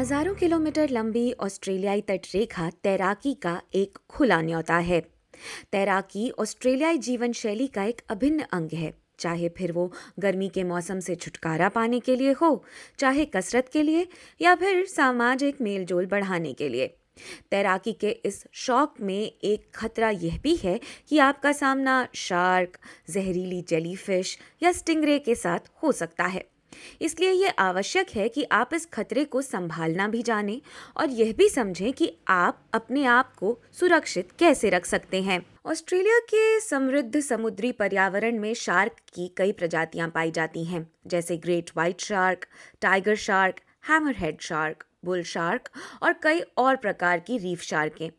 हज़ारों किलोमीटर लंबी ऑस्ट्रेलियाई तटरेखा तैराकी का एक खुला न्योता है। तैराकी ऑस्ट्रेलियाई जीवन शैली का एक अभिन्न अंग है। चाहे फिर वो गर्मी के मौसम से छुटकारा पाने के लिए हो, चाहे कसरत के लिए, या फिर सामाजिक मेलजोल बढ़ाने के लिए। तैराकी के इस शौक में एक खतरा यह भी है कि आपका सामना शार्क, जहरीली जेलीफिश या स्टिंगरे के साथ हो सकता है। इसलिए यह आवश्यक है कि आप इस खतरे को संभालना भी जानें और यह भी समझें कि आप अपने आप को सुरक्षित कैसे रख सकते हैं। ऑस्ट्रेलिया के समृद्ध समुद्री पर्यावरण में शार्क की कई प्रजातियाँ पाई जाती हैं, जैसे great white shark, tiger shark, hammerhead shark, bull shark और कई और प्रकार की रीफ शार्कें।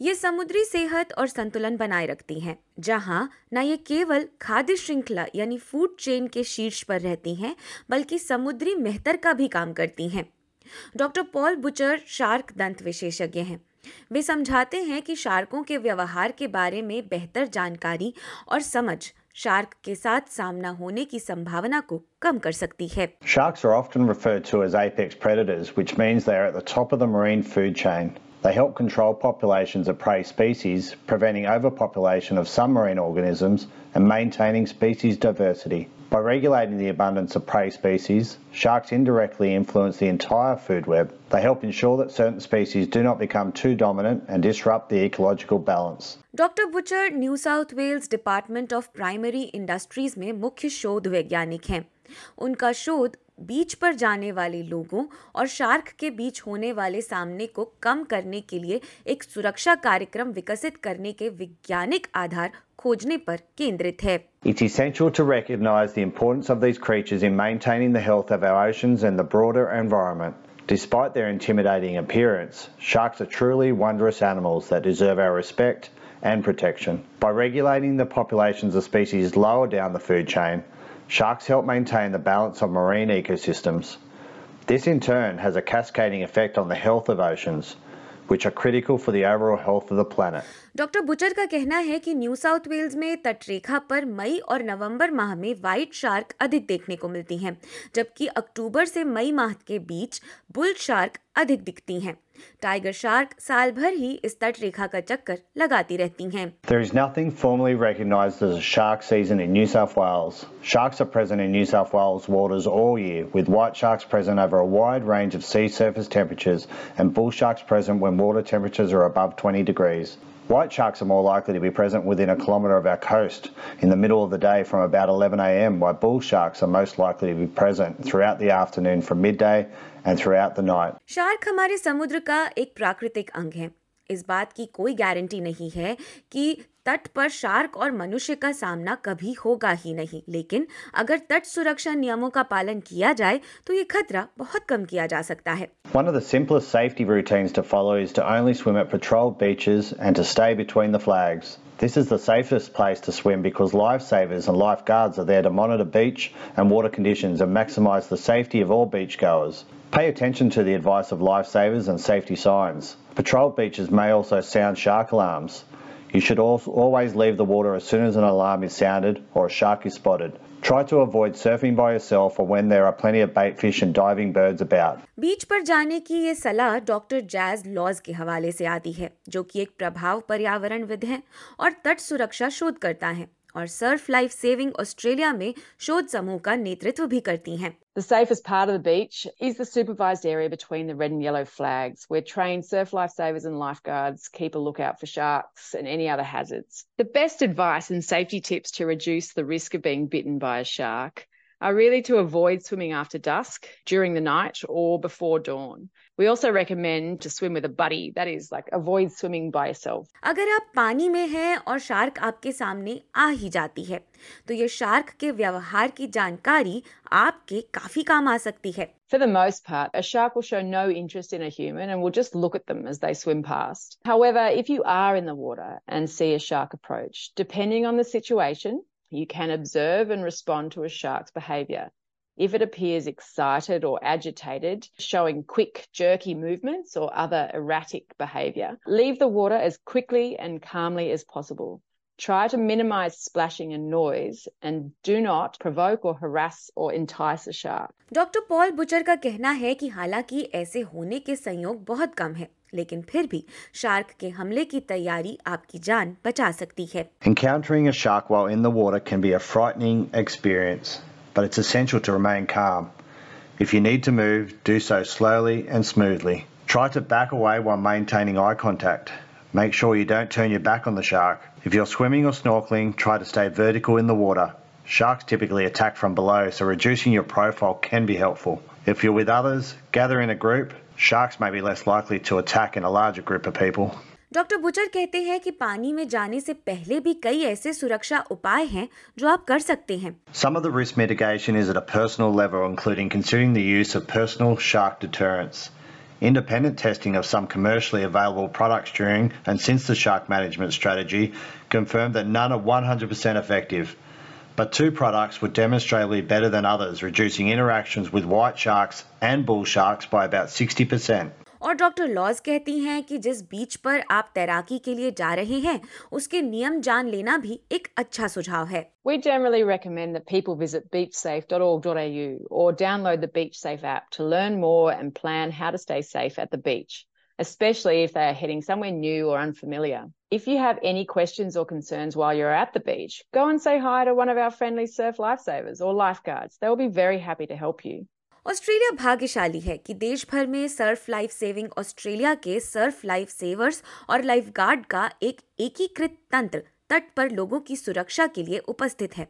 ये समुद्री सेहत और संतुलन बनाए रखती हैं जहाँ न ये केवल खाद्य श्रृंखला यानी फ़ूड चेन के शीर्ष पर रहती हैं बल्कि समुद्री मेहतर का भी काम करती हैं। डॉक्टर पॉल बुचर शार्क दंत विशेषज्ञ हैं। वे समझाते हैं कि शार्कों के व्यवहार के बारे में बेहतर जानकारी और समझ शार्क के साथ सामना होने की संभावना को कम कर सकती है। Sharks are often referred to as apex predators, which means they are at the top of the marine food chain. They help control populations of prey species, preventing overpopulation of some marine organisms and maintaining species diversity. By regulating the abundance of prey species, sharks indirectly influence the entire food web. They help ensure that certain species do not become too dominant and disrupt the ecological balance. Doctor Butcher New South Wales Department of Primary Industries में मुख्य शोध वैज्ञानिक हैं उनका शोध बीच पर जाने वाले लोगों और शार्क के बीच होने वाले सामने को कम करने के लिए एक सुरक्षा कार्यक्रम विकसित करने के वैज्ञानिक आधार खोजने पर केंद्रित है It's essential to recognise the importance of these creatures in maintaining the health of our oceans and the broader environment. Despite their intimidating appearance, sharks are truly wondrous animals that deserve our respect and protection. By regulating the populations of species lower down the food chain, sharks help maintain the balance of marine ecosystems. This in turn has a cascading effect on the health of oceans, which are critical for the overall health of the planet. Doctor Butcher का कहना है कि new south Wales में तटरेखा पर मई और नवंबर माह में white shark अधिक देखने को मिलती हैं जबकि अक्टूबर से मई माह के बीच बुल शार्क अधिक दिखती हैं टाइगर शार्क साल भर ही इस तटरेखा का चक्कर लगाती रहती हैं There is nothing formally recognised as a shark season in New South Wales. Sharks are present in New South Wales waters all year, with white sharks present over a wide range of sea surface temperatures and bull sharks present when water temperatures are above 20 degrees. White sharks are more likely to be present within a kilometre of our coast in the middle of the day from about 11am, while bull sharks are most likely to be present throughout the afternoon from midday and throughout the night. Shark हमारे समुद्र का एक प्राकृतिक अंग है इस बात की कोई गारंटी नहीं है कि तट पर शार्क और मनुष्य का सामना कभी होगा ही नहीं लेकिन अगर तट सुरक्षा नियमों का पालन किया जाए तो ये खतरा बहुत कम किया जा सकता है One of the simplest safety routines to follow is to only swim at patrolled beaches and to stay between the flags. This is the safest place to swim because lifesavers and lifeguards are there to monitor beach and water conditions and maximise the safety of all beachgoers. Pay attention to the advice of lifesavers and safety signs. Patrolled beaches may also sound shark alarms. You should also always leave the water as soon as an alarm is sounded or a shark is spotted. Try to avoid surfing by yourself or when there are plenty of bait fish and diving birds about. बीच पर जाने की ये सलाह doctor jazz laws के हवाले से आती है जो कि एक प्रभाव पर्यावरणविद हैं और तट सुरक्षा शोधकर्ता हैं और सर्फ लाइफ सेविंग ऑस्ट्रेलिया में शोध समूह का नेतृत्व भी करती हैं The safest part of the beach is the supervised area between the red and yellow flags, where trained surf lifesavers and lifeguards keep a lookout for sharks and any other hazards. The best advice and safety tips to reduce the risk of being bitten by a shark are really to avoid swimming after dusk, during the night, or before dawn. We also recommend to swim with a buddy, that is, like avoid swimming by yourself. अगर आप पानी में हैं और shark आपके सामने आ ही जाती है तो ये शार्क के व्यवहार की जानकारी आपके काफी काम आ सकती है For the most part, a shark will show no interest in a human and will just look at them as they swim past. However, if you are in the water and see a shark approach, depending on the situation, you can observe and respond to a shark's behavior. If it appears excited or agitated, showing quick, jerky movements or other erratic behavior, leave the water as quickly and calmly as possible. Try to minimize splashing and noise and do not provoke or harass or entice a shark. Doctor Paul Butcher का कहना है कि हालांकि ऐसे होने के संयोग बहुत कम है लेकिन फिर भी शार्क के हमले की तैयारी आपकी जान बचा सकती है Encountering a shark while in the water can be a frightening experience, but it's essential to remain calm. If you need to move, do so slowly and smoothly. Try to back away while maintaining eye contact. Make sure you don't turn your back on the shark. If you're swimming or snorkeling, try to stay vertical in the water. Sharks typically attack from below, so reducing your profile can be helpful. If you're with others, gather in a group. Sharks may be less likely to attack in a larger group of people. Doctor Butcher कहते हैं कि पानी में जाने से पहले भी कई ऐसे सुरक्षा उपाय हैं जो आप कर सकते हैं Some of the risk mitigation is at a personal level, including considering the use of personal shark deterrents. Independent testing of some commercially available products during and since the shark management strategy confirmed that none are 100% effective. But two products were demonstrably better than others, reducing interactions with white sharks and bull sharks by about 60%. और doctor laws कहती हैं कि जिस बीच पर आप तैराकी के लिए जा रहे हैं उसके नियम जान लेना भी एक अच्छा सुझाव है We generally recommend that people visit beachsafe.org.au or download the BeachSafe app to learn more and plan how to stay safe at the beach, especially if they are heading somewhere new or unfamiliar. If you have any questions or concerns while you're at the beach, go and say hi to one of our friendly surf lifesavers or lifeguards. They will be very happy to help you. Australia भाग्यशाली है कि देश भर में surf life saving Australia के surf life savers और life guard का एक एकीकृत तंत्र तट पर लोगों की सुरक्षा के लिए उपस्थित है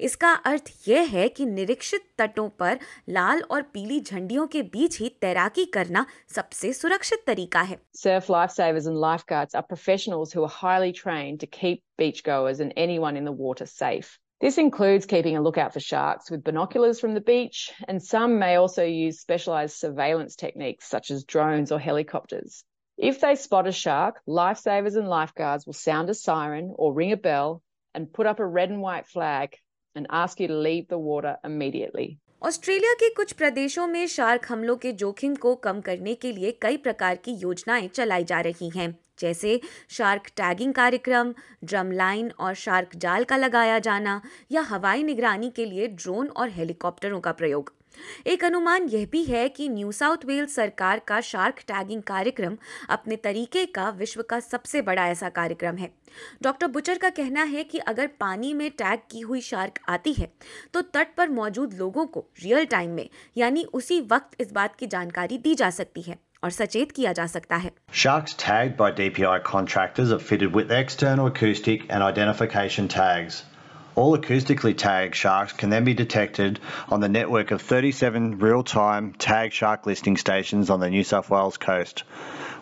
इसका अर्थ यह है कि निरीक्षित तटों पर लाल और पीली झंडियों के बीच ही तैराकी करना सबसे सुरक्षित तरीका है Surf lifesavers and lifeguards are professionals who are highly trained to keep beachgoers and anyone in the water safe. This includes keeping a lookout for sharks with binoculars from the beach, and some may also use specialised surveillance techniques such as drones or helicopters. If they spot a shark, lifesavers and lifeguards will sound a siren or ring a bell and put up a red and white flag and ask you to leave the water immediately. Australia के कुछ प्रदेशों में shark हमलों के जोखिम को कम करने के लिए कई प्रकार की योजनाएँ चलाई जा रही हैं जैसे शार्क टैगिंग कार्यक्रम ड्रम लाइन और शार्क जाल का लगाया जाना या हवाई निगरानी के लिए ड्रोन और हेलीकॉप्टरों का प्रयोग एक अनुमान यह भी है कि न्यू साउथ वेल्स सरकार का शार्क टैगिंग कार्यक्रम अपने तरीके का विश्व का सबसे बड़ा ऐसा कार्यक्रम है डॉक्टर बुचर का कहना है कि अगर पानी में टैग की हुई शार्क आती है तो तट पर मौजूद लोगों को रियल टाइम में, यानी उसी वक्त इस बात की जानकारी दी जा सकती है और सचेत किया जा सकता है Sharks tagged by DPI contractors are fitted with external acoustic and identification tags. All acoustically tagged sharks can then be detected on the network of 37 real time tag shark listing stations on the New South Wales coast.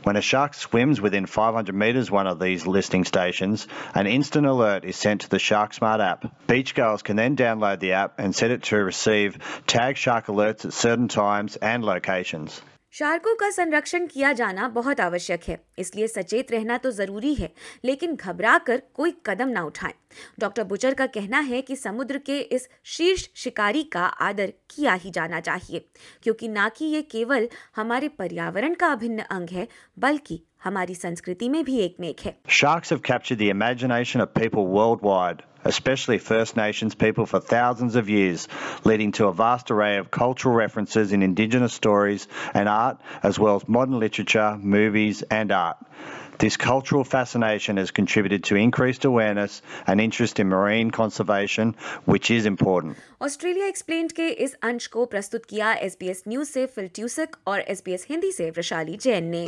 When a shark swims within 500 metres one of these listing stations, an instant alert is sent to the Shark Smart app. Beachgoers can then download the app and set it to receive tag shark alerts at certain times and locations. शार्कों का संरक्षण किया जाना बहुत आवश्यक है, इसलिए सचेत रहना तो ज़रूरी है, लेकिन घबरा कर कोई कदम ना उठाएँ। डॉक्टर बुचर का कहना है कि समुद्र के इस शीर्ष शिकारी का आदर किया ही जाना चाहिए, क्योंकि ना कि ये केवल हमारे पर्यावरण का अभिन्न अंग है, बल्कि हमारी संस्कृति में भी एक मेक है Sharks have captured the imagination of people worldwide, especially First Nations people for thousands of years, leading to a vast array of cultural references in Indigenous stories and art, as well as modern literature, movies, and art. This cultural fascination has contributed to increased awareness and interest in marine conservation, which is important. Australia explained के इस अंश को प्रस्तुत किया SBS news से Phil ट्यूसक और SBS Hindi से वैशाली जैन ने